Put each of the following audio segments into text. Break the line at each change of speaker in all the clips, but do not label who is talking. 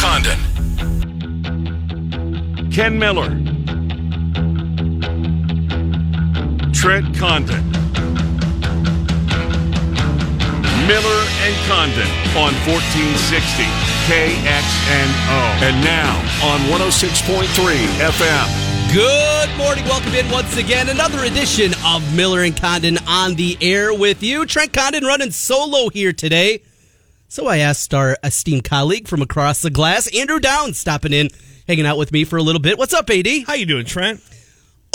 Condon.
Ken Miller. Trent Condon. Miller and Condon on 1460 KXNO. And now on 106.3 FM.
Good morning. Welcome in once again. Another edition of Miller and Condon on the air with you. Trent Condon running solo here today. So I asked our esteemed colleague from across the glass, Andrew Downs, stopping in, hanging out with me for a little bit. What's up, AD?
How you doing, Trent?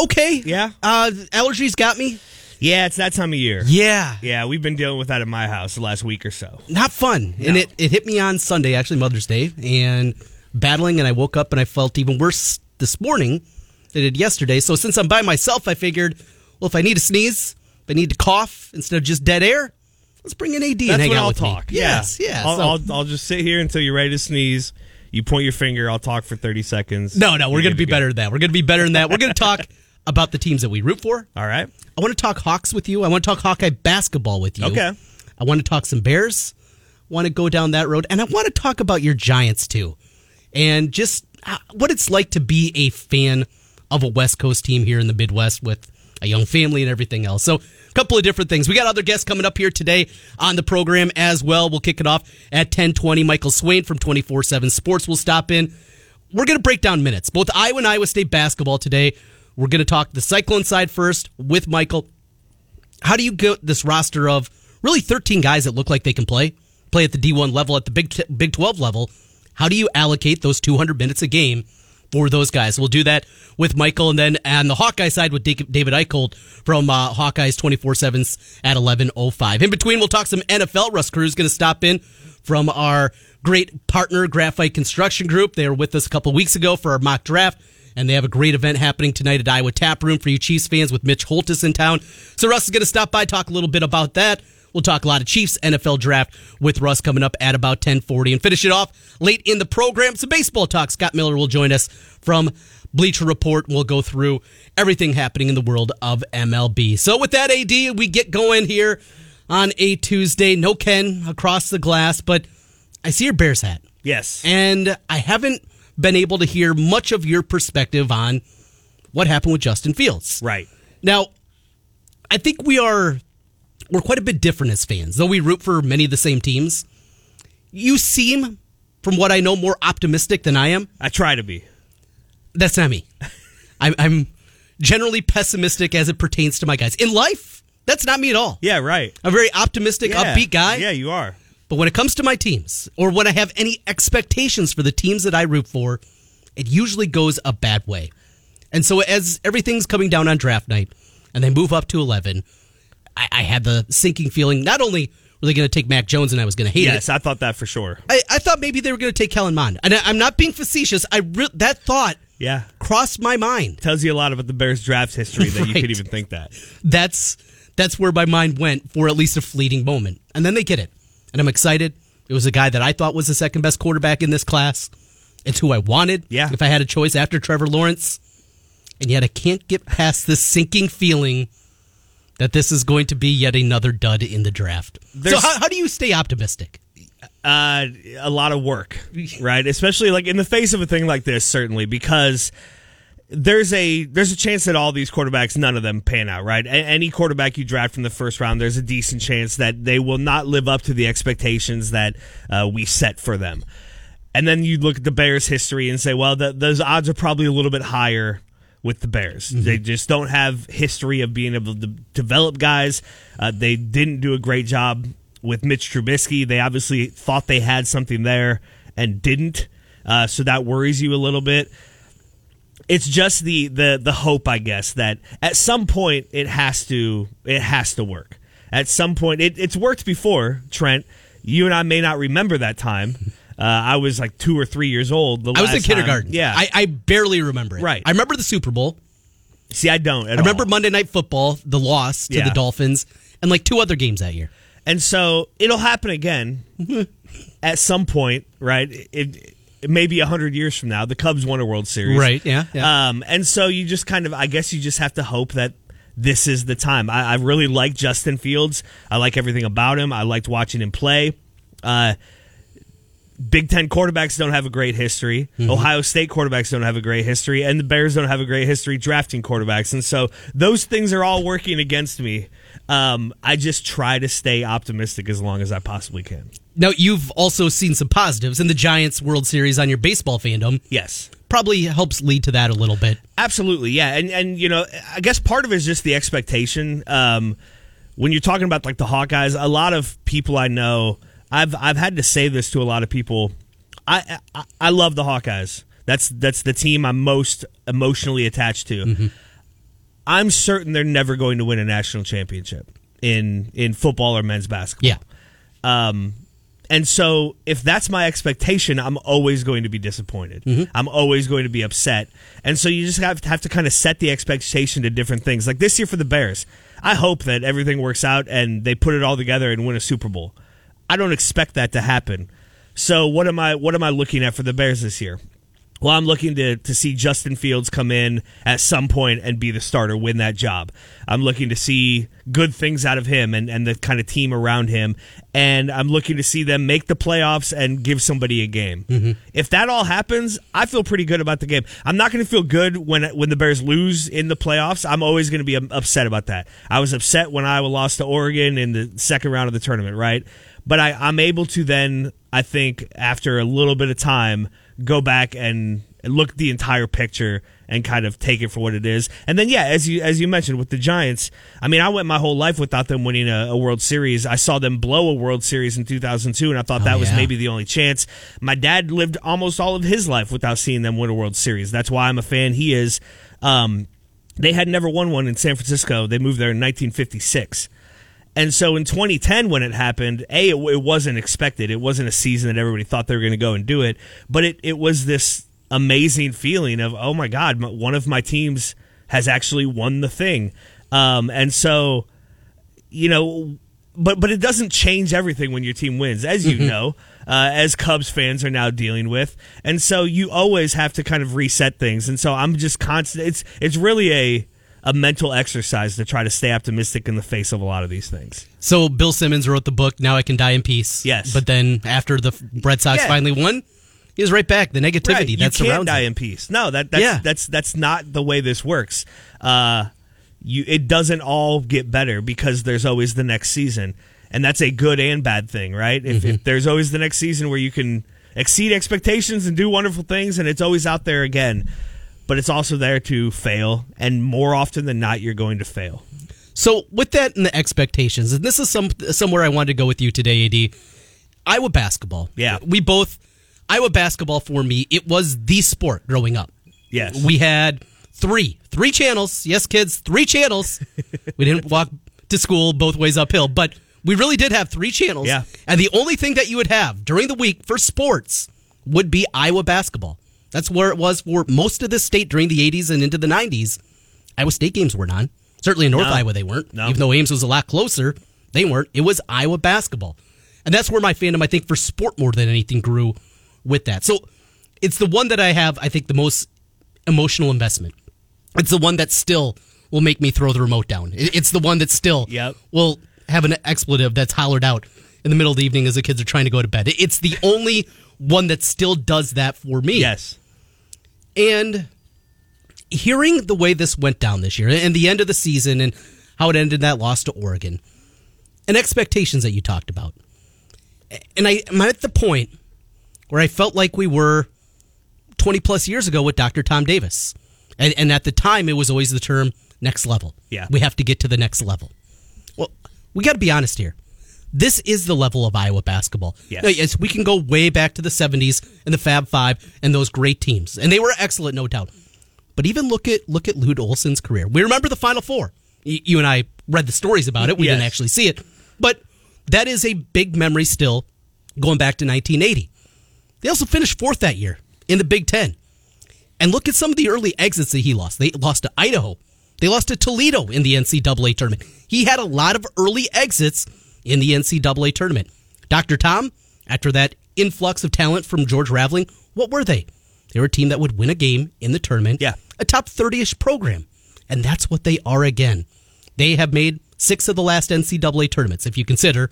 Okay.
Yeah?
Uh, allergies got me.
Yeah, it's that time of year.
Yeah.
Yeah, we've been dealing with that at my house the last week or so.
Not fun. And it, it hit me on Sunday, actually Mother's Day, and battling, and I woke up and I felt even worse this morning than I did yesterday. So since I'm by myself, I figured, well, if I need to sneeze, if I need to cough instead of just dead air, let's bring in AD and
That's
hang
when
out
I'll
with
talk.
me. Yes, yeah.
I'll,
so-
I'll, I'll just sit here until you're ready to sneeze. You point your finger. I'll talk for 30 seconds.
no, no, we're going to be
good
better than that. We're going to be better than that. We're going to talk about the teams that we root for.
All right.
I want to talk Hawks with you. I want to talk Hawkeye basketball with you.
Okay.
I want to talk some Bears. Want to go down that road, and I want to talk about your Giants too, and just uh, what it's like to be a fan of a West Coast team here in the Midwest with a young family and everything else. So, a couple of different things. We got other guests coming up here today on the program as well. We'll kick it off at ten twenty. Michael Swain from twenty four seven Sports will stop in. We're going to break down minutes. Both Iowa and Iowa State basketball today. We're going to talk the Cyclone side first with Michael how do you get this roster of really 13 guys that look like they can play, play at the D1 level, at the Big Big 12 level? How do you allocate those 200 minutes a game for those guys? We'll do that with Michael, and then on the Hawkeye side with David Eickholt from uh, Hawkeyes 24 7s at 11:05. In between, we'll talk some NFL. Russ Carew's going to stop in from our great partner Graphite Construction Group. They were with us a couple weeks ago for our mock draft and they have a great event happening tonight at Iowa Tap Room for you Chiefs fans with Mitch Holthus in town. So Russ is going to stop by, talk a little bit about that. We'll talk a lot of Chiefs NFL draft with Russ coming up at about 1040 and finish it off late in the program. Some baseball talk. Scott Miller will join us from Bleacher Report. We'll go through everything happening in the world of MLB. So with that, AD, we get going here on a Tuesday. No Ken across the glass, but I see your Bears hat.
Yes.
And I haven't been able to hear much of your perspective on what happened with Justin Fields.
right.
Now, I think we are we're quite a bit different as fans, though we root for many of the same teams. You seem, from what I know, more optimistic than I am.
I try to be.
That's not me. I'm, I'm generally pessimistic as it pertains to my guys in life. That's not me at all.
Yeah, right.
I'm a very optimistic,
Yeah.
upbeat guy.
Yeah, you are.
But when it comes to my teams, or when I have any expectations for the teams that I root for, it usually goes a bad way. And so as everything's coming down on draft night and they move up to 11, I, I had the sinking feeling not only were they going to take Mac Jones and I was going to hate
Yes,
it,
I thought that for sure.
I, I thought maybe they were going to take Kellen Mond. And I, I'm not being facetious. I re- That thought
Yeah.
crossed my mind.
Tells you a lot about the Bears draft history that you could even think that.
that's that's where my mind went for at least a fleeting moment. And then they get it. And I'm excited. It was a guy that I thought was the second best quarterback in this class. It's who I wanted.
Yeah.
If I had a choice after Trevor Lawrence. And yet I can't get past this sinking feeling that this is going to be yet another dud in the draft. so how, how do you stay optimistic?
uh, a lot of work, right? Especially like in the face of a thing like this, certainly because there's a there's a chance that all these quarterbacks, none of them pan out, right? A- any quarterback you draft from the first round, there's a decent chance that they will not live up to the expectations that uh, we set for them. And then you look at the Bears' history and say, well, the, those odds are probably a little bit higher with the Bears. They just don't have history of being able to develop guys. Uh, they didn't do a great job with Mitch Trubisky. They obviously thought they had something there and didn't. Uh, so that worries you a little bit. It's just the the the hope, I guess, that at some point it has to it has to work. At some point, it, it's worked before. Trent, you and I may not remember that time. Uh, I was like two or three years old. the
I was in
time.
kindergarten.
Yeah,
I, I barely remember it.
Right.
I remember the Super Bowl.
see. I don't.
I remember
all.
Monday Night Football, the loss to
Yeah.
the Dolphins, and like two other games that year.
And so it'll happen again at some point, right? It, it may be 100 years from now. The Cubs won a World Series.
Right, yeah, yeah.
Um, and so you just kind of, I guess you just have to hope that this is the time. I, I really like Justin Fields. I like everything about him. I liked watching him play. Uh, Big Ten quarterbacks don't have a great history. Ohio State quarterbacks don't have a great history, and the Bears don't have a great history drafting quarterbacks. And so those things are all working against me. Um, I just try to stay optimistic as long as I possibly can.
Now, you've also seen some positives in the Giants World Series on your baseball fandom.
Yes.
Probably helps lead to that a little bit.
Absolutely, yeah, and and you know, I guess part of it is just the expectation. Um, when you're talking about like the Hawkeyes, a lot of people I know, I've I've had to say this to a lot of people. I I, I love the Hawkeyes. That's that's the team I'm most emotionally attached to. I'm certain they're never going to win a national championship in in football or men's basketball.
Yeah.
Um, and so if that's my expectation, I'm always going to be disappointed. I'm always going to be upset. And so you just have to have to kind of set the expectation to different things. Like this year for the Bears, I hope that everything works out and they put it all together and win a Super Bowl. I don't expect that to happen. So what am I what am I looking at for the Bears this year? Well, I'm looking to, to see Justin Fields come in at some point and be the starter, win that job. I'm looking to see good things out of him and, and the kind of team around him. And I'm looking to see them make the playoffs and give somebody a game. Mm-hmm. If that all happens, I feel pretty good about the game. I'm not going to feel good when when the Bears lose in the playoffs. I'm always going to be upset about that. I was upset when Iowa lost to Oregon in the second round of the tournament, right? But I, I'm able to then, I think, after a little bit of time, go back and, look at the entire picture and kind of take it for what it is. And then, yeah, as you as you mentioned with the Giants, I mean, I went my whole life without them winning a, a World Series. I saw them blow a World Series in 2002, and I thought that was
yeah.
maybe the only chance. My dad lived almost all of his life without seeing them win a World Series. That's why I'm a fan. He is. Um, they had never won one in San Francisco. They moved there in 1956. And so in 2010, when it happened, A, it, it wasn't expected. It wasn't a season that everybody thought they were going to go and do it. But it, it was this amazing feeling of, oh my God, one of my teams has actually won the thing. Um, and so, you know, but but it doesn't change everything when your team wins, as you know, uh, as Cubs fans are now dealing with, and so you always have to kind of reset things. And so I'm just constant. It's it's really a a mental exercise to try to stay optimistic in the face of a lot of these things.
So Bill Simmons wrote the book "Now I Can Die in Peace."
Yes.
but then after the Red Sox
Yeah.
finally won, he was right back. The negativity
Right,
that
you can't
surrounds
die
him.
in peace. No, that that's
Yeah.
that's that's not the way this works. Uh, you it doesn't all get better because there's always the next season, and that's a good and bad thing, right? If,
Mm-hmm.
if there's always the next season where you can exceed expectations and do wonderful things, and it's always out there again, but it's also there to fail, and more often than not, you're going to fail.
So with that and the expectations, and this is some somewhere I wanted to go with you today, Ad. Iowa basketball.
Yeah.
we both Iowa basketball for me. It was the sport growing up.
Yes,
We had three, three channels. Yes, kids, three channels. we didn't walk to school both ways uphill, but we really did have three channels.
Yeah.
And the only thing that you would have during the week for sports would be Iowa basketball. That's where it was for most of the state during the 80s and into the 90s. Iowa State games weren't on. Certainly in North
No.
Iowa, they weren't.
No.
Even though Ames was a lot closer, they weren't. It was Iowa basketball. And that's where my fandom, I think, for sport more than anything grew with that. So it's the one that I have, I think, the most emotional investment. It's the one that still will make me throw the remote down. It's the one that still
Yep.
will have an expletive that's hollered out in the middle of the evening as the kids are trying to go to bed. It's the only one that still does that for me.
yes,
And hearing the way this went down this year and the end of the season and how it ended that loss to Oregon and expectations that you talked about. And I, I'm at the point where I felt like we were 20 plus years ago with Dr. Tom Davis. And, and at the time, it was always the term next level.
Yeah.
We have to get to the next level. Well, we got to be honest here. This is the level of Iowa basketball.
Yes.
Now, yes, we can go way back to the 70s and the Fab Five and those great teams. And they were excellent, no doubt. But even look at look at Lute Olson's career. We remember the Final Four. Y- You and I read the stories about it. We didn't actually see it. But that is a big memory still going back to 1980. They also finished fourth that year in the Big Ten. And look at some of the early exits that he lost. They lost to Idaho. They lost to Toledo in the NCAA tournament. He had a lot of early exits in the NCAA tournament. Dr. Tom, after that influx of talent from George Raveling, what were they? They were a team that would win a game in the tournament.
Yeah.
A top 30 ish program. And that's what they are again. They have made six of the last NCAA tournaments. If you consider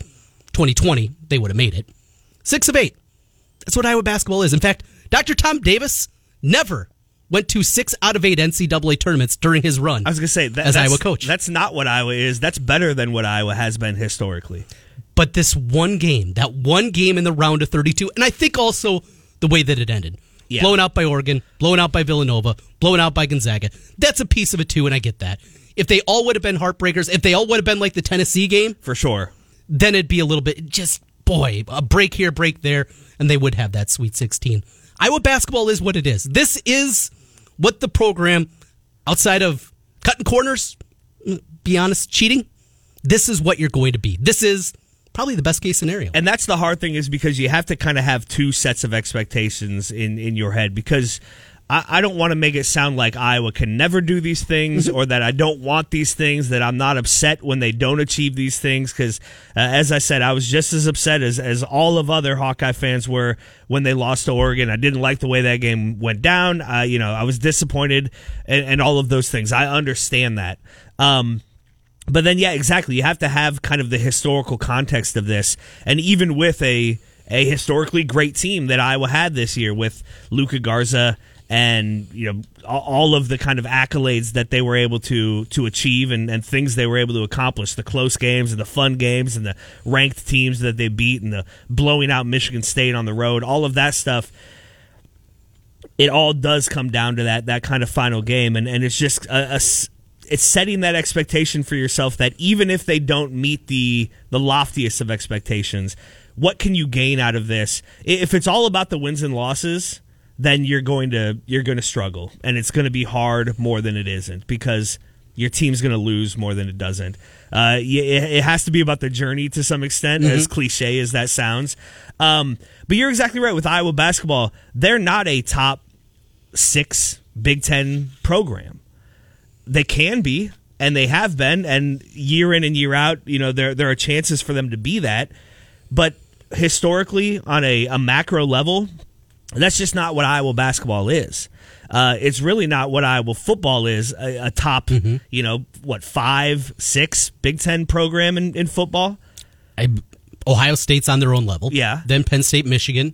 2020, they would have made it. Six of eight. That's what Iowa basketball is. In fact, Dr. Tom Davis never went to six out of eight NCAA tournaments during his run.
I was going to say that,
as
that's-
Iowa coach.
That's not what Iowa is. That's better than what Iowa has been historically.
But this one game, that one game in the round of 32, and I think also the way that it ended.
Yeah.
Blown out by Oregon, blown out by Villanova, blown out by Gonzaga. That's a piece of it too, and I get that. If they all would have been heartbreakers, if they all would have been like the Tennessee game,
For sure.
then it'd be a little bit just boy, a break here, break there, and they would have that Sweet 16. Iowa basketball is what it is. This is what the program, outside of cutting corners, mm, be honest, cheating, this is what you're going to be. This is probably the best case scenario.
And that's the hard thing is because you have to kind of have two sets of expectations in, in your head because I, I don't want to make it sound like Iowa can never do these things or that I don't want these things, that I'm not upset when they don't achieve these things. Because uh, as I said, I was just as upset as, as all of other Hawkeye fans were when they lost to Oregon. I didn't like the way that game went down. Uh, you know, I was disappointed and, and all of those things. I understand that. Um, but then, yeah, exactly. You have to have kind of the historical context of this, and even with a a historically great team that Iowa had this year with Luka Garza and you know all- of the kind of accolades that they were able to to achieve and, and things they were able to accomplish the close games and the fun games and the ranked teams that they beat and the blowing out Michigan State on the road all of that stuff it all does come down to that that kind of final game. And and it's just a, a it's setting that expectation for yourself that even if they don't meet the the loftiest of expectations what can you gain out of this? If it's all about the wins and losses then you're going to you're going to struggle. And it's going to be hard more than it isn't because your team's going to lose more than it doesn't. Uh, it, it has to be about the journey to some extent as cliche as that sounds. Um, but you're exactly right with iowa basketball. They're not a top six Big Ten program. They can be, and they have been, and year in and year out, you know, there there are chances for them to be that. But historically, on a, a macro level, that's just not what Iowa basketball is. Uh, it's really not what Iowa football is. A, a top, you know, what five, six Big Ten program in, in football.
I, Ohio State's on their own level.
Yeah.
Then Penn State, Michigan,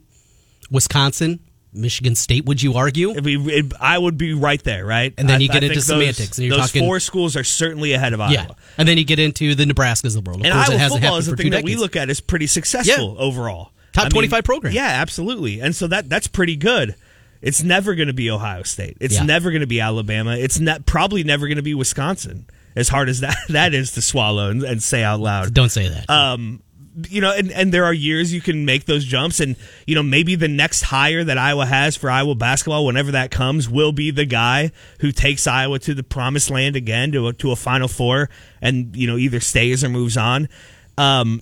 Wisconsin, Michigan State, would you argue?
It'd be, it, I would be right there, right?
And then
I-
you get into
think
semantics,
Those,
and
those
talking-
four schools are certainly ahead of Iowa.
Yeah. And then you get into the Nebraskas of the world. Of
And
course, it
Iowa football is the thing that we look at as pretty successful
Yeah.
overall.
Top 25 program.
Yeah, absolutely. And so that that's pretty good. It's never going to be Ohio State. It's
Yeah.
never going to be Alabama. It's ne- probably never going to be Wisconsin. As hard as that that is to swallow and, and say out loud.
Don't say that.
Um, you know, and, and there are years you can make those jumps, and you know maybe the next hire that Iowa has for Iowa basketball, whenever that comes, will be the guy who takes Iowa to the promised land again, to a, to a Final Four, and you know either stays or moves on. Um,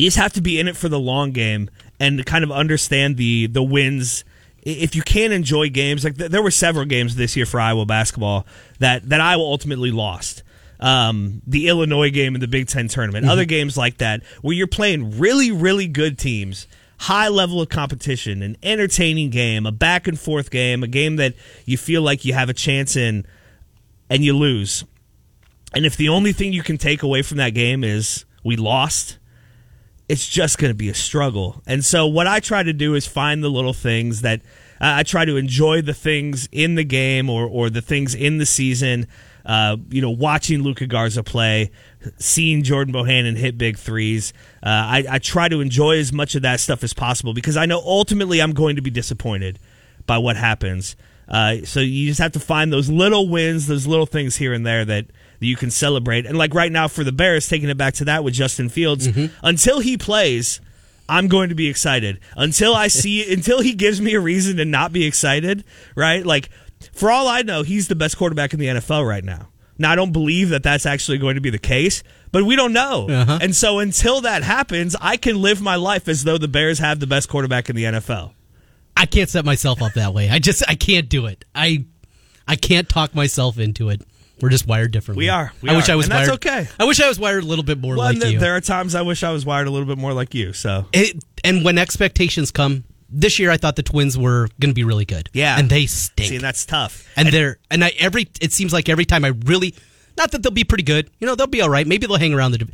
you just have to be in it for the long game and kind of understand the the wins. If you can't enjoy games, like th- there were several games this year for Iowa basketball that that Iowa ultimately lost. Um, the Illinois game in the Big Ten tournament, other games like that, where you're playing really, really good teams, high level of competition, an entertaining game, a back and forth game, a game that you feel like you have a chance in, and you lose. And if the only thing you can take away from that game is we lost, it's just going to be a struggle. And so, what I try to do is find the little things that uh, I try to enjoy the things in the game or, or the things in the season. Uh, you know, watching Luka Garza play, seeing Jordan Bohannon hit big threes. Uh, I, I try to enjoy as much of that stuff as possible because I know ultimately I'm going to be disappointed by what happens. Uh, so you just have to find those little wins, those little things here and there that, that you can celebrate. And like right now for the Bears, taking it back to that with Justin Fields, until he plays, I'm going to be excited. Until I see, until he gives me a reason to not be excited, right? Like for all I know, he's the best quarterback in the NFL right now. Now I don't believe that that's actually going to be the case, but we don't know.
Uh-huh.
And so until that happens, I can live my life as though the Bears have the best quarterback in the NFL.
I can't set myself up that way. I just I can't do it. I I can't talk myself into it. We're just wired differently.
We are. We
I wish
are.
I was
And that's
wired.
okay.
I wish I was wired a little bit more
Well,
like
and th-
you.
there are times I wish I was wired a little bit more like you. So
It, and when expectations come, this year I thought the Twins were going to be really good.
Yeah.
and they stink.
see, that's tough.
and they're and I every it seems like every time I really not that they'll be pretty good. You know, they'll be all right. Maybe they'll hang around the.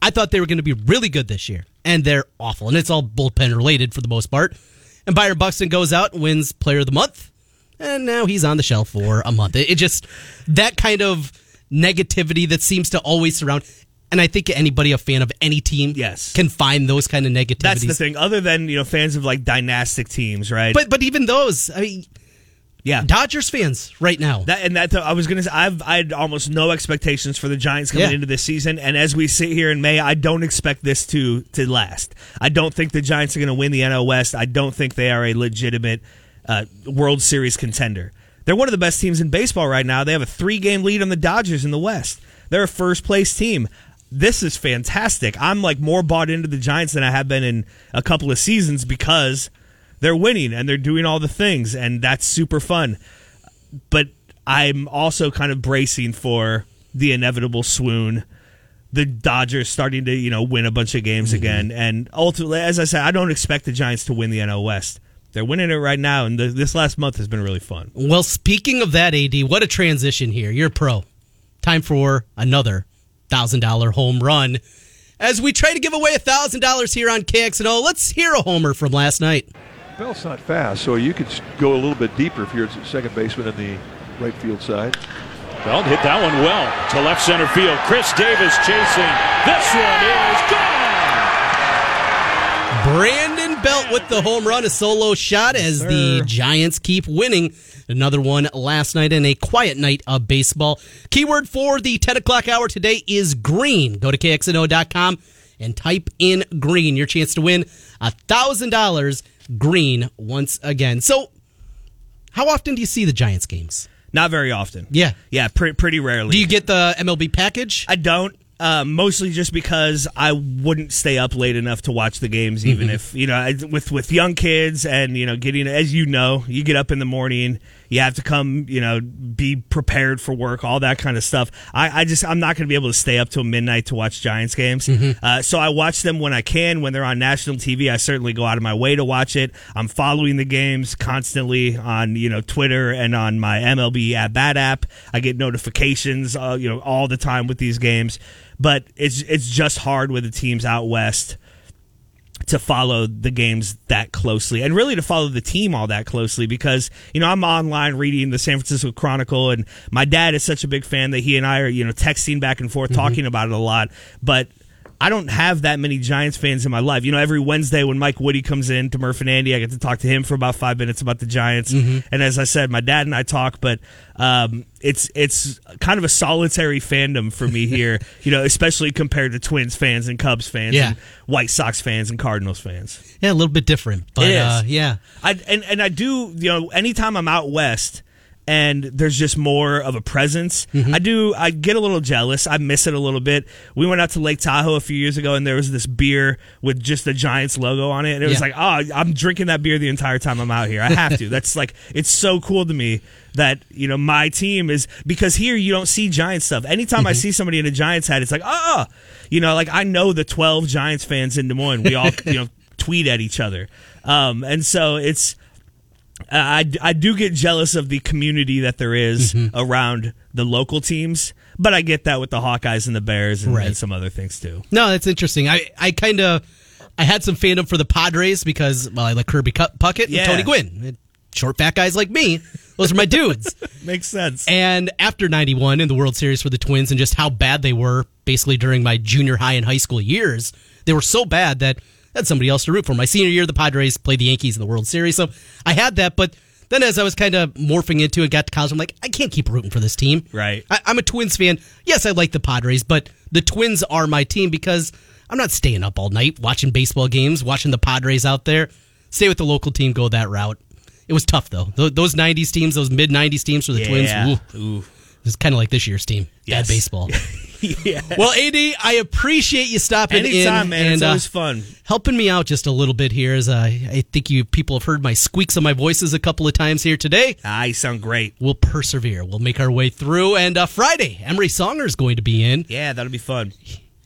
I thought they were going to be really good this year, and they're awful. And it's all bullpen related for the most part. And Byron Buxton goes out and wins Player of the Month, and now he's on the shelf for a month. It, it just that kind of negativity that seems to always surround. And I think anybody a fan of any team,
Yes.
can find those kind of negativities.
That's the thing. Other than you know fans of like dynastic teams, right?
But but even those, I mean,
yeah,
Dodgers fans right now.
That and that I was gonna say I've I had almost no expectations for the Giants coming
Yeah.
into this season, and as we sit here in May, I don't expect this to to last. I don't think the Giants are gonna win the NL West. I don't think they are a legitimate uh, World Series contender. They're one of the best teams in baseball right now. They have a three game lead on the Dodgers in the West. They're a first place team. This is fantastic. I'm like more bought into the Giants than I have been in a couple of seasons because they're winning and they're doing all the things, and that's super fun but I'm also kind of bracing for the inevitable swoon. The Dodgers starting to, you know, win a bunch of games again, and ultimately, as I said, I don't expect the Giants to win the NL West. They're winning it right now, and the, this last month has been really fun.
Well, speaking of that, AD, what a transition here. You're a pro. Time for another thousand dollar home run. As we try to give away a thousand dollars here on KXNO, let's hear a homer from last night.
Belt's not fast, so you could go a little bit deeper if you're at second baseman in the right field side.
Belt hit that one well to left center field. Chris Davis chasing. This one is gone.
Brandon Belt with the home run, a solo shot as the Giants keep winning. Another one last night in a quiet night of baseball. Keyword for the 10 o'clock hour today is green. Go to KXNO.com and type in green. Your chance to win $1,000 green once again. So, how often do you see the Giants games?
Not very often.
Yeah.
yeah, pre- pretty rarely.
Do you get the MLB package?
I don't. Uh, mostly just because I wouldn't stay up late enough to watch the games, even if you know, I- with with young kids and you know, getting as you know, you get up in the morning, you have to come, you know, be prepared for work, all that kind of stuff. I, I just I'm not going to be able to stay up till midnight to watch Giants games. Uh, so I watch them when I can, when they're on national TV. I certainly go out of my way to watch it. I'm following the games constantly on you know Twitter and on my MLB at Bat app. I get notifications, uh, you know, all the time with these games but it's it's just hard with the teams out west to follow the games that closely and really to follow the team all that closely because you know I'm online reading the San Francisco Chronicle and my dad is such a big fan that he and I are you know texting back and forth mm-hmm. talking about it a lot. But I don't have that many Giants fans in my life. You know, every Wednesday when Mike Woody comes in to Murph and Andy, I get to talk to him for about five minutes about the Giants. And as I said, my dad and I talk, but um, it's it's kind of a solitary fandom for me here. you know, especially compared to Twins fans and Cubs fans,
Yeah.
and White Sox fans and Cardinals fans.
Yeah, a little bit different. But. Uh, yeah.
I and and I do you know anytime I'm out west and there's just more of a presence.
Mm-hmm.
I do I get a little jealous. I miss it a little bit. We went out to Lake Tahoe a few years ago and there was this beer with just the Giants logo on it and it was like, "Oh, I'm drinking that beer the entire time I'm out here. I have to." That's like it's so cool to me that, you know, my team is because here you don't see Giants stuff. Anytime
Mm-hmm.
I see somebody in a Giants hat, it's like, "Oh, you know, like I know the 12 Giants fans in Des Moines. We all, you know, tweet at each other." Um, and so it's I, I do get jealous of the community that there is
Mm-hmm.
around the local teams, but I get that with the Hawkeyes and the Bears and,
Right.
and some other things too.
No, that's interesting. I, I kind of I had some fandom for the Padres because well, I like Kirby Puckett
Yeah.
and Tony Gwynn. Short fat guys like me, those are my dudes.
Makes sense.
And after 91 in the World Series for the Twins and just how bad they were basically during my junior high and high school years, they were so bad that Had somebody else to root for. My senior year, the Padres played the Yankees in the World Series. So I had that. But then as I was kind of morphing into it, got to college, I'm like, I can't keep rooting for this team.
Right.
I, I'm a Twins fan. Yes, I like the Padres, but the Twins are my team because I'm not staying up all night watching baseball games, watching the Padres out there. Stay with the local team, go that route. It was tough though. Th- Those '90s teams, those mid '90s teams for the
yeah.
Twins. ooh,
Ooh.
it's kind of like this year's team.
Yes.
Bad baseball.
yeah.
well, AD, I appreciate you stopping
Anytime,
in
man.
and
it's
uh,
always fun.
helping me out just a little bit here. As uh, I think you people have heard my squeaks of my voices a couple of times here today.
Ah, you sound great.
We'll persevere. We'll make our way through. And uh, Friday, Emery Songer is going to be in.
Yeah, that'll be fun.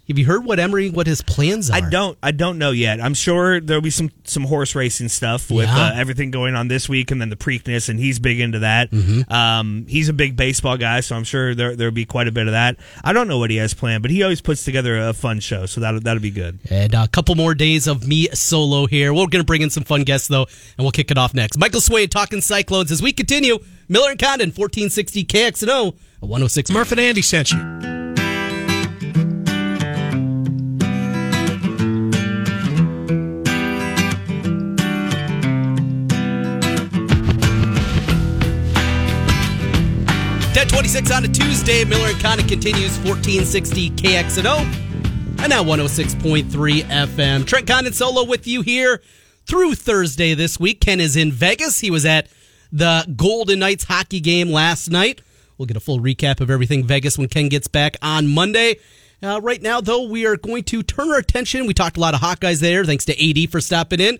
Have you heard what Emery, what his plans are?
I don't. I don't know yet. I'm sure there'll be some some horse racing stuff with
Yeah.
uh, everything going on this week, and then the Preakness, and he's big into that.
Mm-hmm.
Um, he's a big baseball guy, so I'm sure there there'll be quite a bit of that. I don't know what he has planned, but he always puts together a fun show, so that that'll be good.
And a couple more days of me solo here. We're going to bring in some fun guests, though, and we'll kick it off next. Michael Swain talking Cyclones as we continue. Miller and Condon, 1460 KXNO, 106.
Murph and Andy sent you.
Twenty six on a Tuesday. Miller and Condon continues 1460 KXNO and now 106.3 FM. Trent Condon solo with you here through Thursday this week. Ken is in Vegas. He was at the Golden Knights hockey game last night. We'll get a full recap of everything Vegas when Ken gets back on Monday. Uh, right now, though, we are going to turn our attention. We talked a lot of Hawkeyes there. Thanks to AD for stopping in.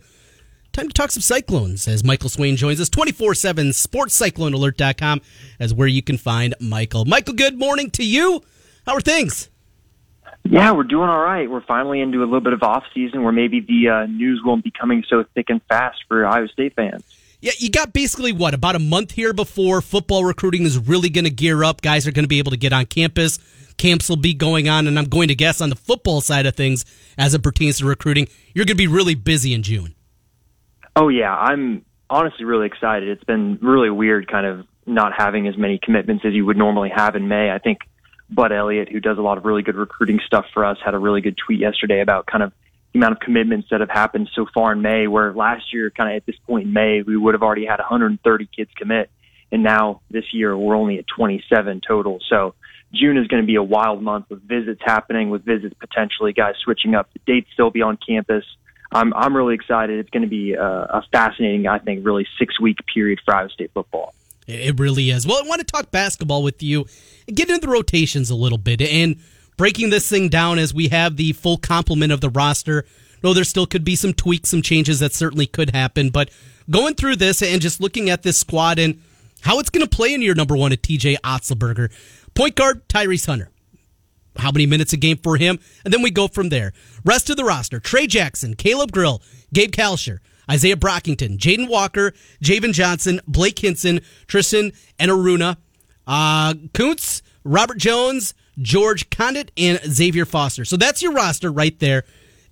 Time to talk some Cyclones as Michael Swain joins us. 24 7 sportscyclonealert.com as where you can find Michael. Michael, good morning to you. How are things?
Yeah, we're doing all right. We're finally into a little bit of off season where maybe the uh, news won't be coming so thick and fast for Iowa State fans.
Yeah, you got basically what, about a month here before football recruiting is really going to gear up. Guys are going to be able to get on campus. Camps will be going on, and I'm going to guess on the football side of things as it pertains to recruiting, you're going to be really busy in June.
Oh yeah, I'm honestly really excited. It's been really weird, kind of not having as many commitments as you would normally have in May. I think Bud Elliott, who does a lot of really good recruiting stuff for us, had a really good tweet yesterday about kind of the amount of commitments that have happened so far in May. Where last year, kind of at this point in May, we would have already had 130 kids commit, and now this year we're only at 27 total. So June is going to be a wild month with visits happening, with visits potentially guys switching up, the dates still be on campus. I'm I'm really excited. It's going to be a, a fascinating, I think, really six week period for Iowa State football.
It really is. Well, I want to talk basketball with you get into the rotations a little bit and breaking this thing down as we have the full complement of the roster. No, there still could be some tweaks, some changes that certainly could happen, but going through this and just looking at this squad and how it's going to play in your number one at TJ Otzelberger. Point guard, Tyrese Hunter. How many minutes a game for him? And then we go from there. Rest of the roster Trey Jackson, Caleb Grill, Gabe Kalscheur, Izaiah Brockington, Jaden Walker, Javan Johnson, Blake Hinson, Tristan Enaruna, uh, Kunc, Robert Jones, George Conditt, and Xavier Foster. So that's your roster right there.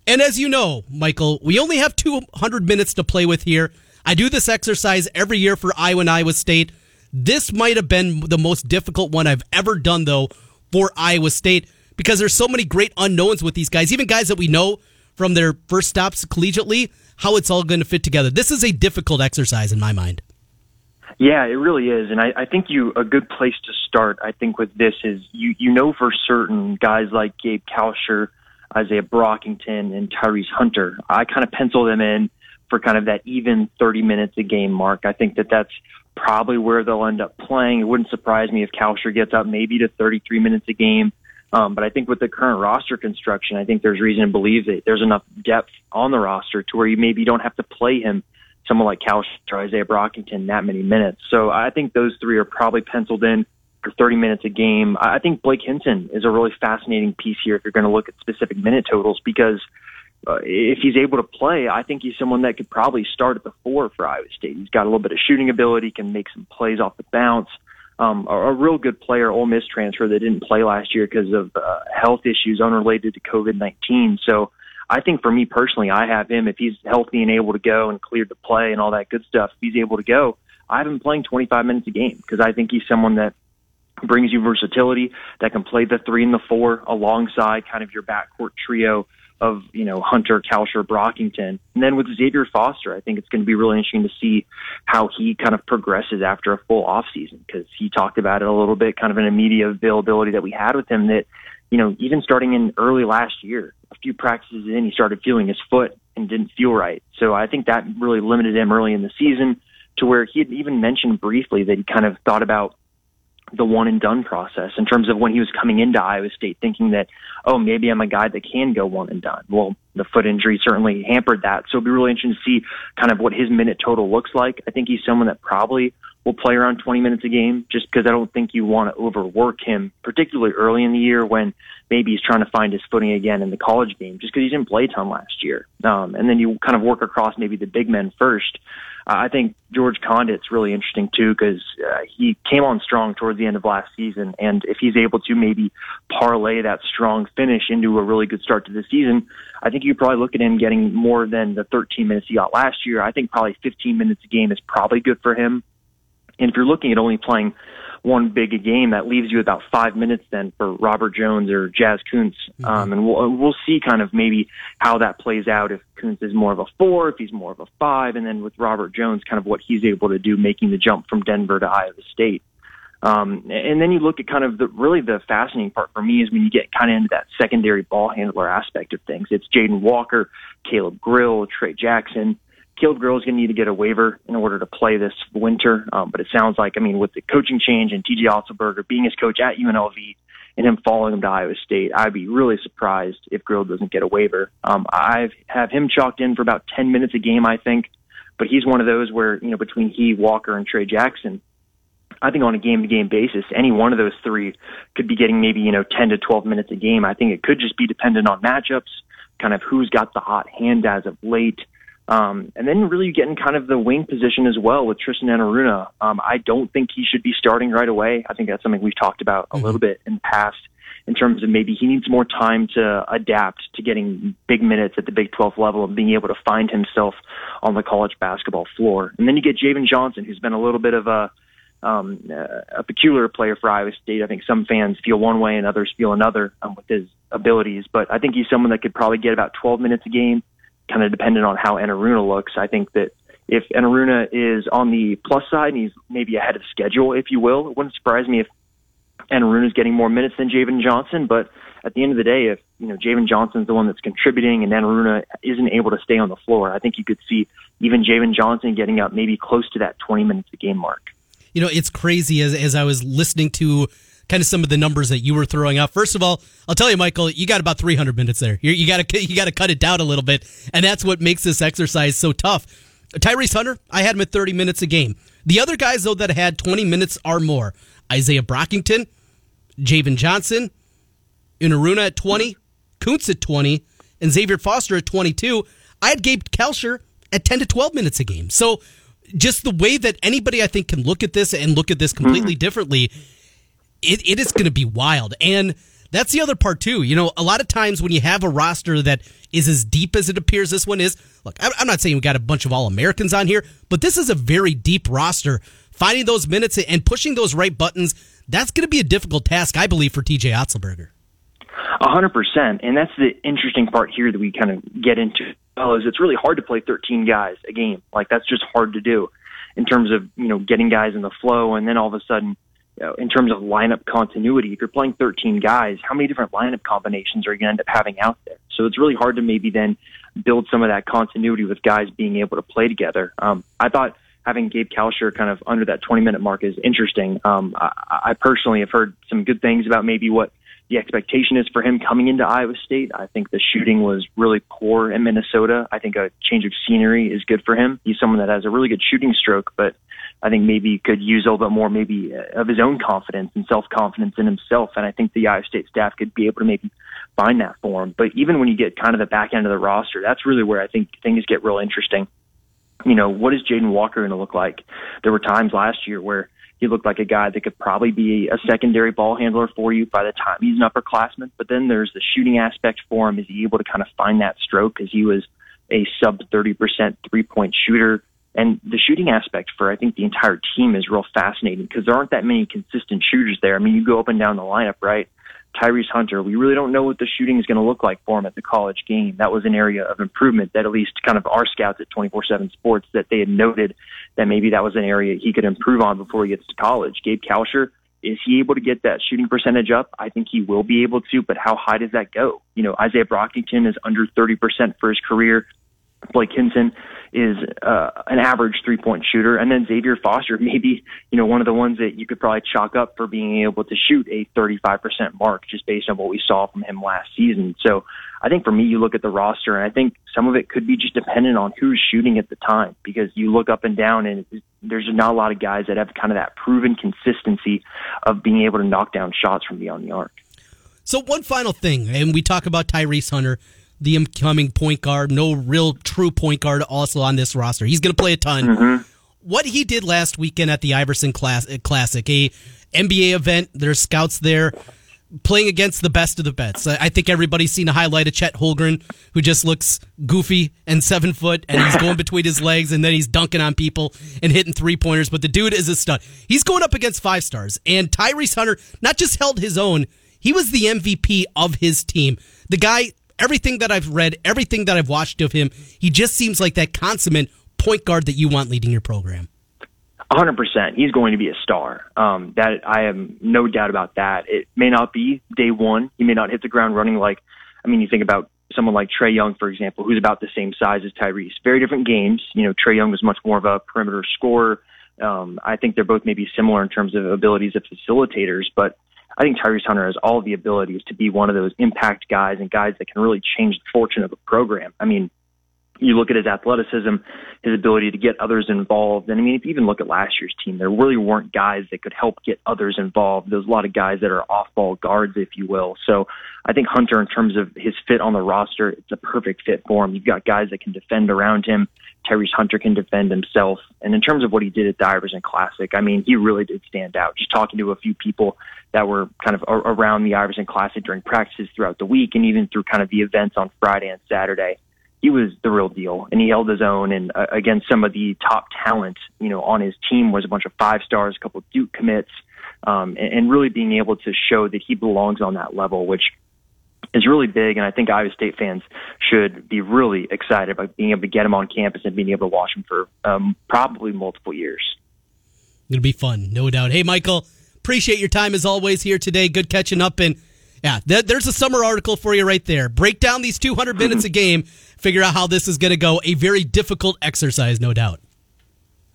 And as you know, Michael, we only have 200 minutes to play with here. I do this exercise every year for Iowa and Iowa State. This might have been the most difficult one I've ever done, though, for Iowa State because there's so many great unknowns with these guys, even guys that we know from their first stops collegiately, how it's all going to fit together. This is a difficult exercise in my mind.
Yeah, it really is, and I, I think you a good place to start. I think with this is you you know for certain guys like Gabe Kalscheur, Izaiah Brockington, and Tyrese Hunter. I kind of pencil them in for kind of that even 30 minutes a game mark. I think that that's probably where they'll end up playing. It wouldn't surprise me if Kalscheur gets up maybe to 33 minutes a game. Um, but I think with the current roster construction, I think there's reason to believe that there's enough depth on the roster to where you maybe don't have to play him, someone like Cal or Izaiah Brockington, that many minutes. So I think those three are probably penciled in for 30 minutes a game. I think Blake Hinson is a really fascinating piece here if you're going to look at specific minute totals because uh, if he's able to play, I think he's someone that could probably start at the four for Iowa State. He's got a little bit of shooting ability, can make some plays off the bounce um, a, real good player, Ole Miss transfer that didn't play last year because of uh, health issues unrelated to COVID 19. So I think for me personally, I have him if he's healthy and able to go and cleared to play and all that good stuff. If he's able to go, I have him playing 25 minutes a game because I think he's someone that brings you versatility that can play the three and the four alongside kind of your backcourt trio of you know Hunter, Kalscheur, Brockington, and then with Xavier Foster, I think it's going to be really interesting to see how he kind of progresses after a full off season because he talked about it a little bit, kind of in an immediate availability that we had with him. That you know even starting in early last year, a few practices in, he started feeling his foot and didn't feel right. So I think that really limited him early in the season to where he had even mentioned briefly that he kind of thought about the one and done process in terms of when he was coming into Iowa State, thinking that, oh, maybe I'm a guy that can go one and done. Well, the foot injury certainly hampered that. So it'll be really interesting to see kind of what his minute total looks like. I think he's someone that probably will play around 20 minutes a game just because I don't think you want to overwork him, particularly early in the year when maybe he's trying to find his footing again in the college game just because he didn't play a ton last year. Um, and then you kind of work across maybe the big men first. Uh, I think George Conditt's really interesting too because uh, he came on strong towards the end of last season, and if he's able to maybe parlay that strong finish into a really good start to the season, I think you probably look at him getting more than the 13 minutes he got last year. I think probably 15 minutes a game is probably good for him. And if you're looking at only playing one big game, that leaves you about five minutes then for Robert Jones or Jaz Kunc. Mm-hmm. Um, and we'll, we'll see kind of maybe how that plays out if Kunc is more of a four, if he's more of a five, and then with Robert Jones, kind of what he's able to do making the jump from Denver to Iowa State. Um, and then you look at kind of the really the fascinating part for me is when you get kind of into that secondary ball handler aspect of things. It's Jaden Walker, Caleb Grill, Trey Jackson. Caleb Grill is going to need to get a waiver in order to play this winter. Um, but it sounds like, I mean, with the coaching change and TJ Otzelberger being his coach at UNLV and him following him to Iowa State, I'd be really surprised if Grill doesn't get a waiver. Um, I have him chalked in for about 10 minutes a game, I think. But he's one of those where, you know, between he, Walker, and Trey Jackson, I think on a game to game basis, any one of those three could be getting maybe, you know, 10 to 12 minutes a game. I think it could just be dependent on matchups, kind of who's got the hot hand as of late. Um, and then really getting kind of the wing position as well with Tristan Enaruna. Um, I don't think he should be starting right away. I think that's something we've talked about a mm-hmm. little bit in the past in terms of maybe he needs more time to adapt to getting big minutes at the Big 12 level and being able to find himself on the college basketball floor. And then you get Javan Johnson, who's been a little bit of a um, a peculiar player for Iowa State. I think some fans feel one way and others feel another um, with his abilities, but I think he's someone that could probably get about 12 minutes a game kind of dependent on how Enaruna looks. I think that if Enaruna is on the plus side and he's maybe ahead of schedule, if you will, it wouldn't surprise me if Enaruna is getting more minutes than Javan Johnson. But at the end of the day, if you know Javan Johnson's the one that's contributing and Enaruna isn't able to stay on the floor, I think you could see even Javan Johnson getting up maybe close to that 20 minutes a game mark.
You know, it's crazy as as I was listening to kind of some of the numbers that you were throwing out. First of all, I'll tell you, Michael, you got about 300 minutes there. you you got to you got to cut it down a little bit, and that's what makes this exercise so tough. Tyrese Hunter, I had him at 30 minutes a game. The other guys though that had 20 minutes or more, Izaiah Brockington, Javan Johnson, Enaruna at 20, Kunc at 20, and Xavier Foster at 22. I had Gabe Kalscheur at 10 to 12 minutes a game. So just the way that anybody I think can look at this and look at this completely mm-hmm. differently it, it is going to be wild. And that's the other part too. You know, a lot of times when you have a roster that is as deep as it appears this one is, look, I'm not saying we got a bunch of all Americans on here, but this is a very deep roster. Finding those minutes and pushing those right buttons, that's going to be a difficult task, I believe, for TJ Otzelberger.
A hundred percent, and that's the interesting part here that we kind of get into. Well, is it's really hard to play 13 guys a game. Like that's just hard to do in terms of you know getting guys in the flow, and then all of a sudden you know, in terms of lineup continuity, if you're playing 13 guys, how many different lineup combinations are you going to end up having out there? So it's really hard to maybe then build some of that continuity with guys being able to play together. Um, I thought having Gabe Kalscheur kind of under that 20 minute mark is interesting. Um, I, I personally have heard some good things about maybe what the expectation is for him coming into Iowa State. I think the shooting was really poor in Minnesota. I think a change of scenery is good for him. He's someone that has a really good shooting stroke, but I think maybe could use a little bit more maybe uh, of his own confidence and self confidence in himself. And I think the Iowa State staff could be able to maybe find that for him. But even when you get kind of the back end of the roster, that's really where I think things get real interesting. You know, what is Jaden Walker going to look like? There were times last year where he looked like a guy that could probably be a secondary ball handler for you by the time he's an upperclassman. But then there's the shooting aspect for him. Is he able to kind of find that stroke? Because he was a sub 30% three point shooter and the shooting aspect for I think the entire team is real fascinating because there aren't that many consistent shooters there. I mean, you go up and down the lineup, right? Tyrese Hunter, we really don't know what the shooting is going to look like for him at the college game. That was an area of improvement that at least kind of our scouts at 24/7 Sports that they had noted that maybe that was an area he could improve on before he gets to college. Gabe Kalscheur, is he able to get that shooting percentage up? I think he will be able to, but how high does that go? You know, Izaiah Brockington is under 30% for his career. Blake Hinson is uh, an average three point shooter, and then Xavier Foster maybe you know one of the ones that you could probably chalk up for being able to shoot a 35% mark just based on what we saw from him last season. So I think for me, you look at the roster, and I think some of it could be just dependent on who's shooting at the time because you look up and down, and there's not a lot of guys that have kind of that proven consistency of being able to knock down shots from beyond the arc.
So one final thing, and we talk about Tyrese Hunter the incoming point guard, no real true point guard also on this roster. He's going to play a ton. Mm-hmm. What he did last weekend at the Iverson Class- Classic, a NBA event, there's scouts there playing against the best of the bets. I think everybody's seen a highlight of Chet Holmgren, who just looks goofy and seven foot, and he's going between his legs, and then he's dunking on people and hitting three pointers. But the dude is a stud. He's going up against five stars, and Tyrese Hunter not just held his own, he was the MVP of his team. The guy everything that I've read, everything that I've watched of him, he just seems like that consummate point guard that you want leading your program.
100%. He's going to be a star. Um, that I have no doubt about that. It may not be day one. He may not hit the ground running like, I mean, you think about someone like Trae Young, for example, who's about the same size as Tyrese. Very different games. You know, Trae Young was much more of a perimeter scorer. Um, I think they're both maybe similar in terms of abilities of facilitators, but I think Tyrese Hunter has all the abilities to be one of those impact guys and guys that can really change the fortune of a program. I mean, you look at his athleticism, his ability to get others involved. And I mean, if you even look at last year's team, there really weren't guys that could help get others involved. There's a lot of guys that are off ball guards, if you will. So I think Hunter, in terms of his fit on the roster, it's a perfect fit for him. You've got guys that can defend around him. Tyrese Hunter can defend himself. And in terms of what he did at the Iverson Classic, I mean, he really did stand out. Just talking to a few people that were kind of around the Iverson Classic during practices throughout the week and even through kind of the events on Friday and Saturday, he was the real deal and he held his own. And uh, against some of the top talent, you know, on his team was a bunch of five stars, a couple of Duke commits, um, and, and really being able to show that he belongs on that level, which is really big, and I think Iowa State fans should be really excited about being able to get him on campus and being able to watch him for um, probably multiple years.
It'll be fun, no doubt. Hey, Michael, appreciate your time as always here today. Good catching up, and yeah, th- there's a summer article for you right there. Break down these 200 minutes a game, figure out how this is going to go. A very difficult exercise, no doubt.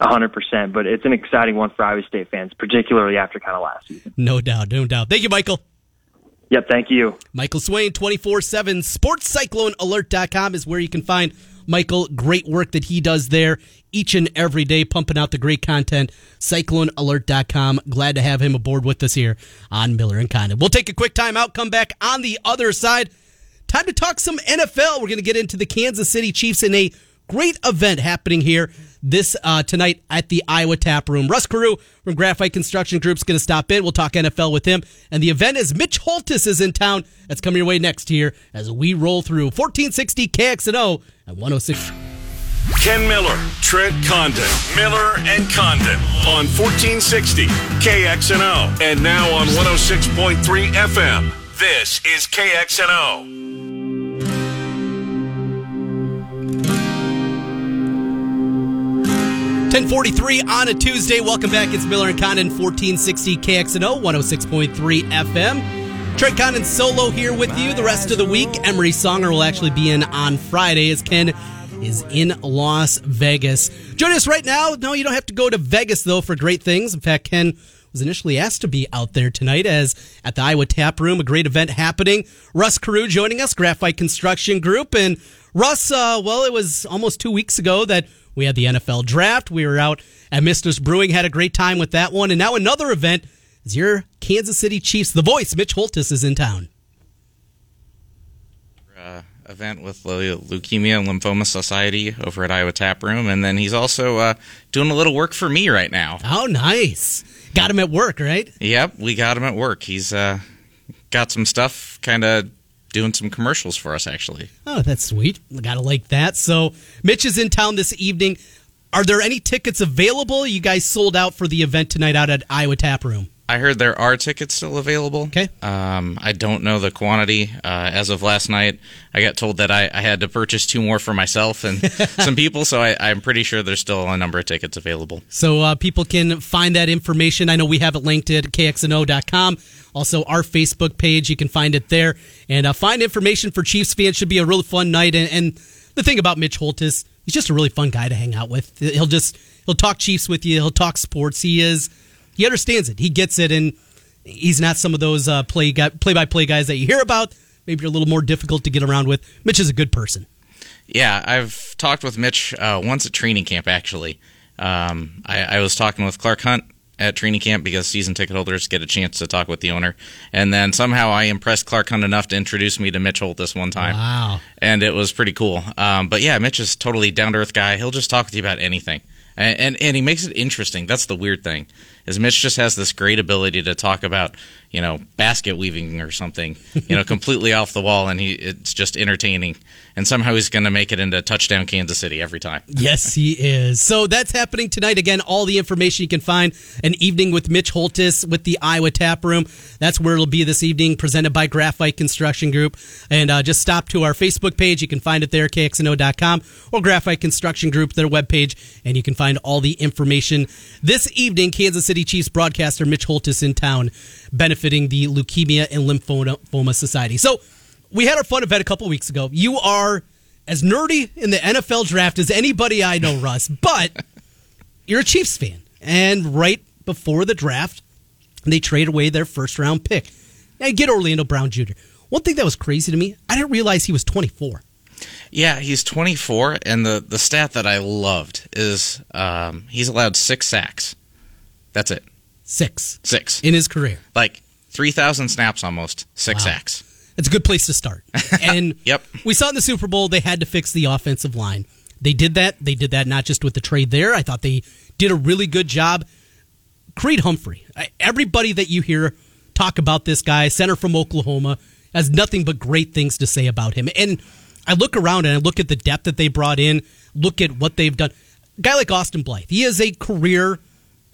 100%, but it's an exciting one for Iowa State fans, particularly after kind of last season.
No doubt, no doubt. Thank you, Michael.
Yep, thank you.
Michael Swain, 24 7. SportsCycloneAlert.com is where you can find Michael. Great work that he does there each and every day, pumping out the great content. CycloneAlert.com. Glad to have him aboard with us here on Miller and Condon. We'll take a quick time out, come back on the other side. Time to talk some NFL. We're going to get into the Kansas City Chiefs in a great event happening here this uh, tonight at the Iowa Tap Room. Russ Carew from Graphite Construction Group is going to stop in. We'll talk NFL with him. And the event is Mitch Holthus is in town. That's coming your way next year as we roll through 1460 KXNO and 106.
Ken Miller, Trent Condon, Miller and Condon on 1460 KXNO and now on 106.3 FM. This is KXNO.
1043 on a Tuesday. Welcome back. It's Miller and Condon, 1460 KXNO, 106.3 FM. Trent Condon solo here with you the rest of the week. Emery Songer will actually be in on Friday as Ken is in Las Vegas. Join us right now. No, you don't have to go to Vegas, though, for great things. In fact, Ken was initially asked to be out there tonight as at the Iowa Tap Room, a great event happening. Russ Carew joining us, Graphite Construction Group. And Russ, uh, well, it was almost two weeks ago that we had the NFL draft. We were out at Mistress Brewing, had a great time with that one. And now another event is your Kansas City Chiefs. The voice, Mitch Holthus, is in town.
Uh, event with the Leukemia and Lymphoma Society over at Iowa Tap Room. And then he's also uh, doing a little work for me right now.
Oh, nice. Got him at work, right?
Yep, we got him at work. He's uh, got some stuff kind of doing some commercials for us, actually.
Oh, that's sweet. I gotta like that. So, Mitch is in town this evening. Are there any tickets available? You guys sold out for the event tonight out at Iowa Tap Room.
I heard there are tickets still available.
Okay.
Um, I don't know the quantity. Uh, as of last night, I got told that I, I had to purchase two more for myself and some people, so I, am pretty sure there's still a number of tickets available.
So uh, people can find that information. I know we have it linked at kxno.com. Also, our Facebook page, you can find it there. And uh, find information for Chiefs fans. Should be a really fun night. and, and the thing about Mitch Holthus, he's just a really fun guy to hang out with. He'll just he'll talk Chiefs with you. He'll talk sports. He is he understands it. He gets it, and he's not some of those uh, play play by play guys that you hear about. Maybe you're a little more difficult to get around with. Mitch is a good person.
Yeah, I've talked with Mitch uh, once at training camp. Actually, um, I, I was talking with Clark Hunt at training camp because season ticket holders get a chance to talk with the owner. And then somehow I impressed Clark Hunt enough to introduce me to Mitch Holthus one time.
Wow.
And it was pretty cool. Um, but yeah, Mitch is totally down to earth guy. He'll just talk with you about anything. And, and, and he makes it interesting. That's the weird thing. Is Mitch just has this great ability to talk about, you know, basket weaving or something, you know, completely off the wall and he it's just entertaining. And somehow he's going to make it into touchdown Kansas City every time.
Yes, he is. So that's happening tonight. Again, all the information you can find an evening with Mitch Holthus with the Iowa Tap Room. That's where it'll be this evening, presented by Graphite Construction Group. And uh, just stop to our Facebook page. You can find it there, kxno.com, or Graphite Construction Group, their webpage, and you can find all the information. This evening, Kansas City Chiefs broadcaster Mitch Holthus in town, benefiting the Leukemia and Lymphoma Society. So we had our fun event a couple weeks ago. You are as nerdy in the NFL draft as anybody I know, Russ, but you're a Chiefs fan. And right before the draft, they trade away their first round pick and get Orlando Brown Jr. One thing that was crazy to me, I didn't realize he was 24.
Yeah, he's 24, and the, the stat that I loved is um, he's allowed six sacks. That's it.
Six.
Six.
In his career.
Like 3,000 snaps almost, six
Wow.
sacks.
It's a good place to start. And
Yep.
we saw in the Super Bowl they had to fix the offensive line. They did that. They did that not just with the trade there. I thought they did a really good job. Creed Humphrey. Everybody that you hear talk about this guy, center from Oklahoma, has nothing but great things to say about him. And I look around and I look at the depth that they brought in, look at what they've done. A guy like Austin Blythe, he is a career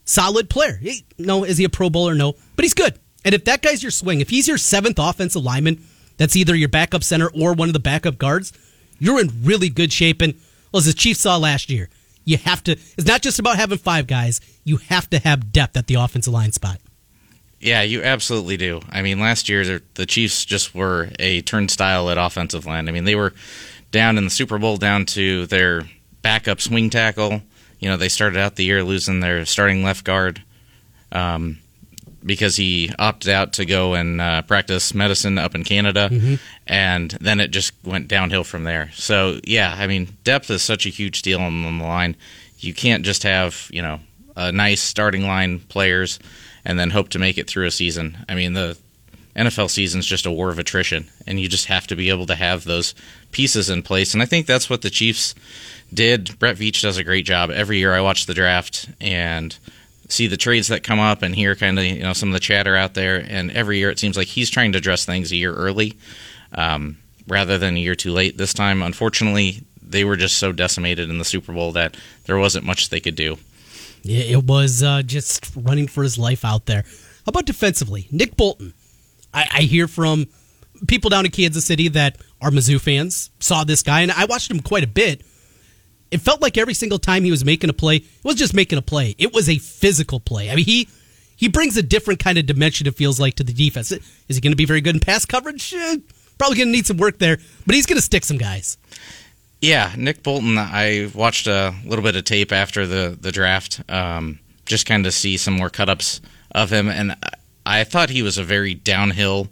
solid player. He, no, is he a Pro Bowler? No, but he's good. And if that guy's your swing, if he's your seventh offensive lineman, that's either your backup center or one of the backup guards, you're in really good shape. And well, as the Chiefs saw last year, you have to. It's not just about having five guys. You have to have depth at the offensive line spot.
Yeah, you absolutely do. I mean, last year the- the Chiefs just were a turnstile at offensive line. I mean, they were down in the Super Bowl down to their backup swing tackle. You know, they started out the year losing their starting left guard um, because he opted out to go and uh, practice medicine up in Canada, and then it just went downhill from there. So, yeah, I mean, depth is such a huge deal on the line. You can't just have you know a nice starting line players and then hope to make it through a season. I mean, the NFL season is just a war of attrition, and you just have to be able to have those pieces in place. And I think that's what the Chiefs did. Brett Veach does a great job. Every year I watch the draft and see the trades that come up and hear kind of you know some of the chatter out there. And every year it seems like he's trying to address things a year early um, rather than a year too late. This time, unfortunately, they were just so decimated in the Super Bowl that there wasn't much they could do.
Yeah, It was uh, just running for his life out there. How about defensively? Nick Bolton. I, I hear from people down in Kansas City that are Mizzou fans, saw this guy, and I watched him quite a bit. It felt like every single time he was making a play, it was just making a play. It was a physical play. I mean, he he brings a different kind of dimension. It feels like to the defense. Is he going to be very good in pass coverage? Eh, probably going to need some work there, but he's going to stick some guys.
Yeah, Nick Bolton. I watched a little bit of tape after the the draft, um, just kind of see some more cut ups of him, and I- thought he was a very downhill,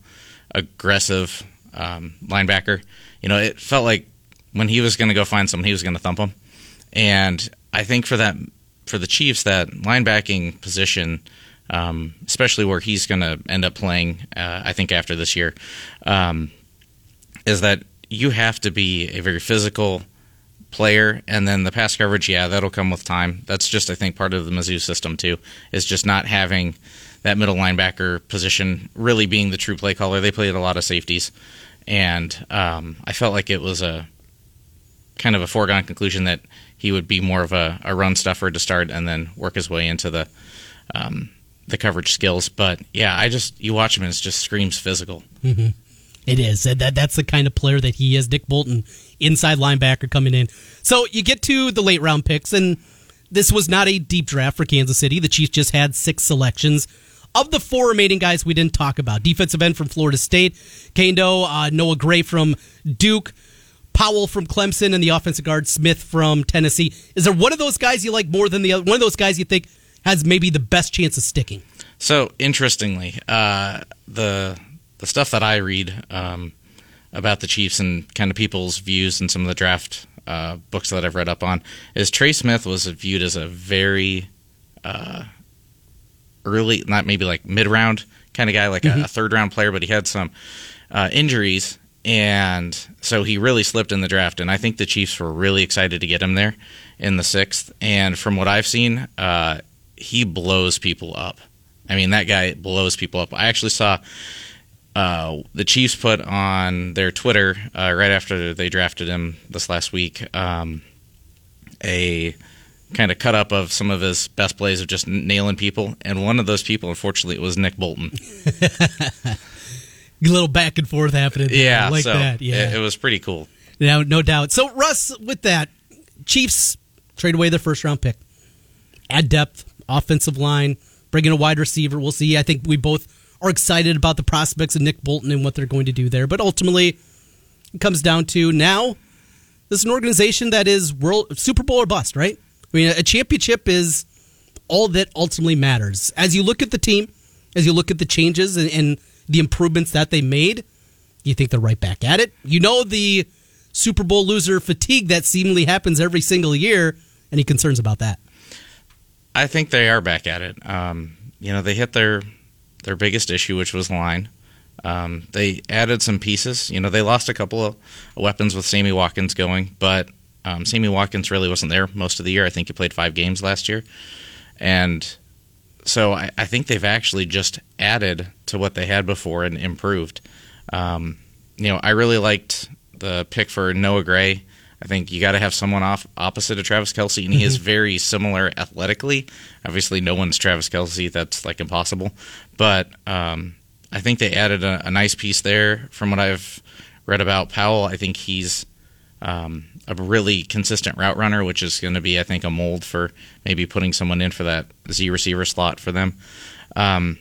aggressive um, linebacker. You know, it felt like when he was going to go find someone, he was going to thump him, and I think for that for the Chiefs, that linebacking position. Um, especially where he's going to end up playing, uh, I think after this year, um, is that you have to be a very physical player, and then the pass coverage, yeah, that'll come with time. That's just, I think, part of the Mizzou system too, is just not having that middle linebacker position really being the true play caller. They played a lot of safeties, and um, I felt like it was a kind of a foregone conclusion that he would be more of a, a run stuffer to start, and then work his way into the um, the coverage skills. But yeah, I just you watch him and it just screams physical.
It is. That, that that's the kind of player that he is. Nick Bolton, inside linebacker coming in. So you get to the late round picks, and this was not a deep draft for Kansas City. The Chiefs just had six selections. Of the four remaining guys we didn't talk about, defensive end from Florida State, Kaindoh, uh, Noah Gray from Duke, Powell from Clemson and the offensive guard Smith from Tennessee. Is there one of those guys you like more than the other? One of those guys you think has maybe the best chance of sticking?
So interestingly, uh, the the stuff that I read um, about the Chiefs and kind of people's views and some of the draft uh, books that I've read up on is Trey Smith was viewed as a very uh, early, not maybe like mid round kind of guy, like a, a third round player, but he had some uh, injuries. And so he really slipped in the draft. And I think the Chiefs were really excited to get him there in the sixth. And from what I've seen, uh, he blows people up. I mean, that guy blows people up. I actually saw uh, the Chiefs put on their Twitter uh, right after they drafted him this last week um, a kind of cut up of some of his best plays of just nailing people. And one of those people, unfortunately, was Nick Bolton.
A little back and forth happening. there.
Yeah,
I like
so
that. Yeah,
it, it was pretty cool.
no, no doubt. So Russ, with that, Chiefs trade away their first round pick, add depth, offensive line, bring in a wide receiver. We'll see. I think we both are excited about the prospects of Nick Bolton and what they're going to do there. But ultimately, it comes down to now this is an organization that is world Super Bowl or bust, right? I mean, a championship is all that ultimately matters. As you look at the team, as you look at the changes and, and the improvements that they made, you think they're right back at it. You know the Super Bowl loser fatigue that seemingly happens every single year. Any concerns about that?
I think they are back at it. Um, you know, they hit their their biggest issue, which was line. Um, they added some pieces. You know, they lost a couple of weapons with Sammy Watkins going, but um, Sammy Watkins really wasn't there most of the year. I think he played five games last year, and so I, I think they've actually just added to what they had before and improved. Um, you know, I really liked the pick for Noah Gray. I think you got to have someone off opposite of Travis Kelce, and he is very similar athletically. Obviously, no one's Travis Kelce; that's like impossible. But um, I think they added a, a nice piece there. From what I've read about Powell, I think he's um, a really consistent route runner, which is going to be, I think, a mold for maybe putting someone in for that Z receiver slot for them. Um,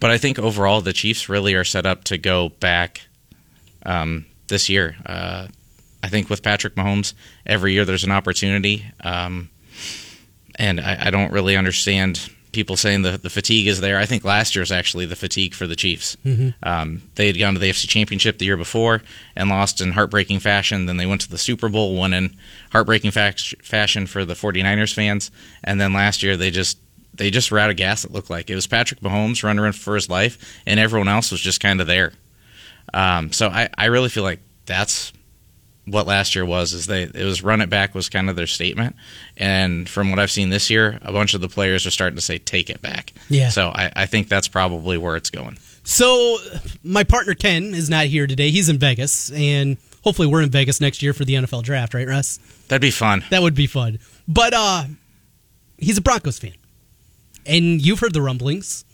but I think overall, the Chiefs really are set up to go back um, this year. Uh, I think with Patrick Mahomes, every year there's an opportunity. Um, and I, I, don't really understand people saying the, the fatigue is there. I think last year was actually the fatigue for the Chiefs. Mm-hmm. Um, they had gone to the AFC Championship the year before and lost in heartbreaking fashion. Then they went to the Super Bowl, won in heartbreaking fa- fashion for the 49ers fans. And then last year they just they just were out of gas. It looked like it was Patrick Mahomes running for his life, and everyone else was just kind of there. Um, so I, I really feel like that's what last year was is they it was run it back was kind of their statement and from what i've seen this year a bunch of the players are starting to say take it back
Yeah.
so i, I think that's probably where it's going
So, my partner Ken is not here today. He's in Vegas, and hopefully, we're in Vegas next year for the NFL draft, right, Russ?
that'd be fun
That would be fun. But uh he's a Broncos fan. And you've heard the rumblings.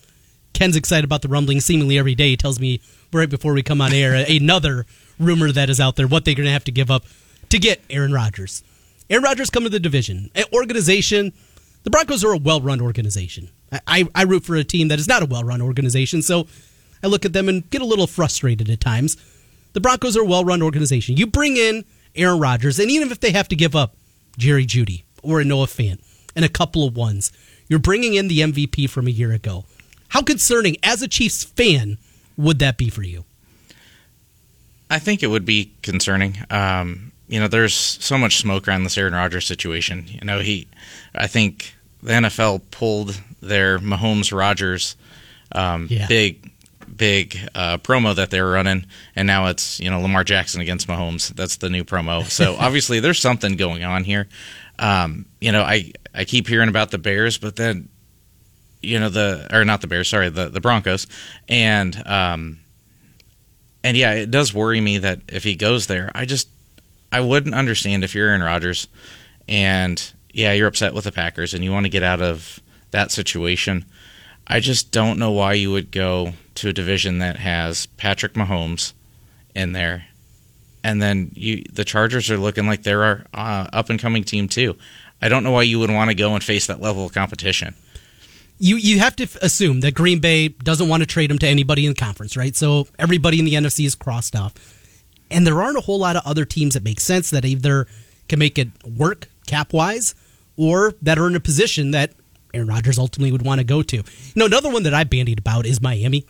Ken's excited about the rumblings seemingly every day. He tells me right before we come on air another rumor that is out there what they're going to have to give up to get Aaron Rodgers. Aaron Rodgers come to the division. An organization, the Broncos are a well-run organization. I, I, I root for a team that is not a well-run organization, so I look at them and get a little frustrated at times. The Broncos are a well-run organization. You bring in Aaron Rodgers, and even if they have to give up Jerry Jeudy or a Noah Fant and a couple of ones, you're bringing in the MVP from a year ago. How concerning, as a Chiefs fan, would that be for you?
I think it would be concerning. Um, you know, there's so much smoke around this Aaron Rodgers situation. You know, he, I think the NFL pulled their Mahomes Rodgers um,
Yeah.
big, big uh, promo that they were running, and now it's you know Lamar Jackson against Mahomes. That's the new promo. So obviously there's something going on here. Um, you know, I I keep hearing about the Bears, but then you know the or not the Bears, sorry, the the Broncos, and um, and yeah, it does worry me that if he goes there, I just I wouldn't understand if you're Aaron Rodgers and yeah, you're upset with the Packers and you want to get out of that situation. I just don't know why you would go to a division that has Patrick Mahomes in there, and then you the Chargers are looking like they're our uh, up and coming team too. I don't know why you would want to go and face that level of competition.
You you have to assume that Green Bay doesn't want to trade him to anybody in the conference, right? So everybody in the NFC is crossed off. And there aren't a whole lot of other teams that make sense that either can make it work cap wise or that are in a position that Aaron Rodgers ultimately would want to go to. You know, another one that I bandied about is Miami.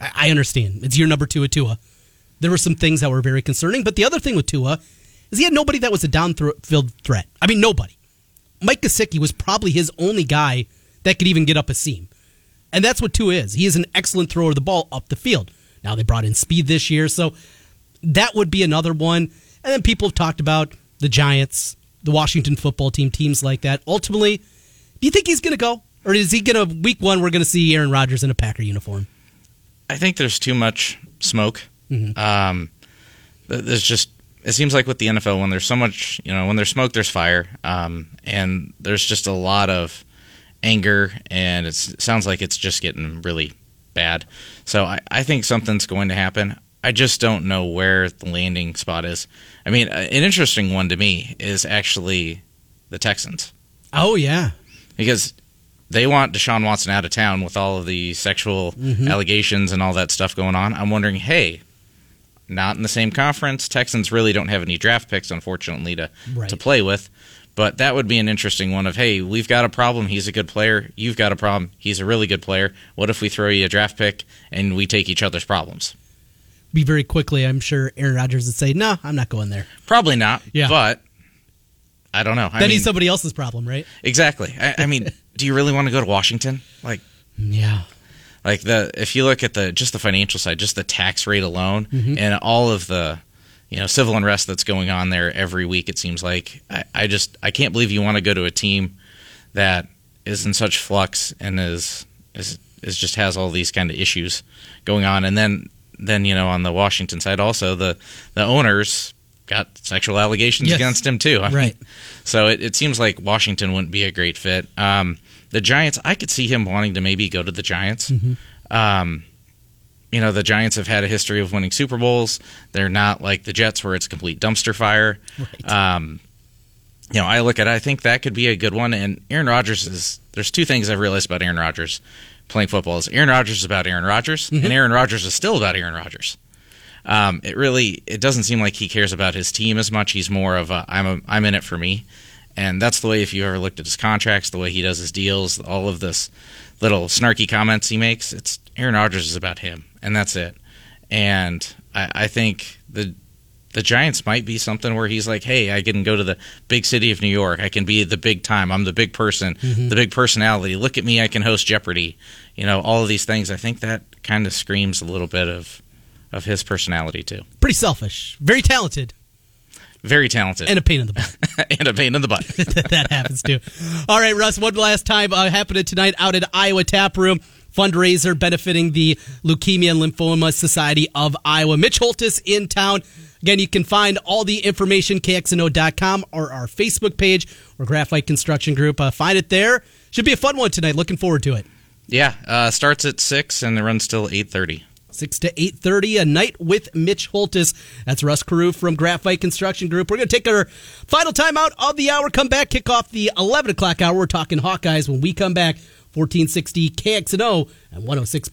I, I understand. It's year number two at Tua. There were some things that were very concerning, but the other thing with Tua is he had nobody that was a downfield threat. I mean, nobody. Mike Gesicki was probably his only guy that could even get up a seam. And that's what Tua is. He is an excellent thrower of the ball up the field. Now they brought in speed this year, so that would be another one. And then people have talked about the Giants, the Washington football team, teams like that. Ultimately, do you think he's going to go? Or is he going to, week one, we're going to see Aaron Rodgers in a Packer uniform?
I think there's too much smoke. Um, there's just it seems like with the NFL when there's so much you know when there's smoke there's fire, um, and there's just a lot of anger, and it sounds like it's just getting really bad. So I, I think something's going to happen. I just don't know where the landing spot is. I mean, uh, an interesting one to me is actually the Texans
Oh, yeah.
because they want Deshaun Watson out of town with all of the sexual allegations and all that stuff going on. I'm wondering, hey, not in the same conference. Texans really don't have any draft picks, unfortunately, to
Right.
to play with. But that would be an interesting one of, hey, we've got a problem. He's a good player. You've got a problem. He's a really good player. What if we throw you a draft pick and we take each other's problems?
Be very quickly, I'm sure Aaron Rodgers would say, no, I'm not going there.
Probably not.
Yeah.
But I don't know. I
then
mean,
he's somebody else's problem, right?
exactly. I, I mean, do you really want to go to Washington? Like,
Yeah.
Like the if you look at the just the financial side, just the tax rate alone,
Mm-hmm.
and all of the you know civil unrest that's going on there every week, it seems like I, I just I can't believe you want to go to a team that is in such flux and is is is just has all these kind of issues going on, and then then you know on the Washington side also the the owners got sexual allegations
Yes.
against him too. I mean,
Right.
so it, it seems like Washington wouldn't be a great fit. Um, the Giants, I could see him wanting to maybe go to the Giants. Um, you know, the Giants have had a history of winning Super Bowls. They're not like the Jets where it's a complete dumpster fire. Um, you know, I look at it, I think that could be a good one. And Aaron Rodgers is, there's two things I've realized about Aaron Rodgers playing football is Aaron Rodgers is about Aaron Rodgers, and Aaron Rodgers is still about Aaron Rodgers. Um, it really it doesn't seem like he cares about his team as much. He's more of a I'm a, I'm in it for me, and that's the way. If you ever looked at his contracts, the way he does his deals, all of this little snarky comments he makes, it's Aaron Rodgers is about him, and that's it. And I, I think the the Giants might be something where he's like, hey, I can go to the big city of New York. I can be the big time. I'm the big person, the big personality. Look at me. I can host Jeopardy. You know, all of these things. I think that kind of screams a little bit of of his personality too.
Pretty selfish. Very talented.
Very talented
And a pain in the butt.
and a pain in the butt.
that happens too. All right, Russ, one last time uh, happening tonight out at Iowa Tap Room. Fundraiser benefiting the Leukemia and Lymphoma Society of Iowa. Mitch Holthus in town. Again, you can find all the information, kxno.com or our Facebook page or Graphite Construction Group. Uh, find it there. Should be a fun one tonight. Looking forward to it.
yeah, uh, starts at six and it runs till eight thirty.
6 to 8.30, a night with Mitch Holthus. That's Russ Carew from Graphite Construction Group. We're going to take our final time out of the hour, come back, kick off the 11 o'clock hour. We're talking Hawkeyes when we come back, 1460 KXNO and 106.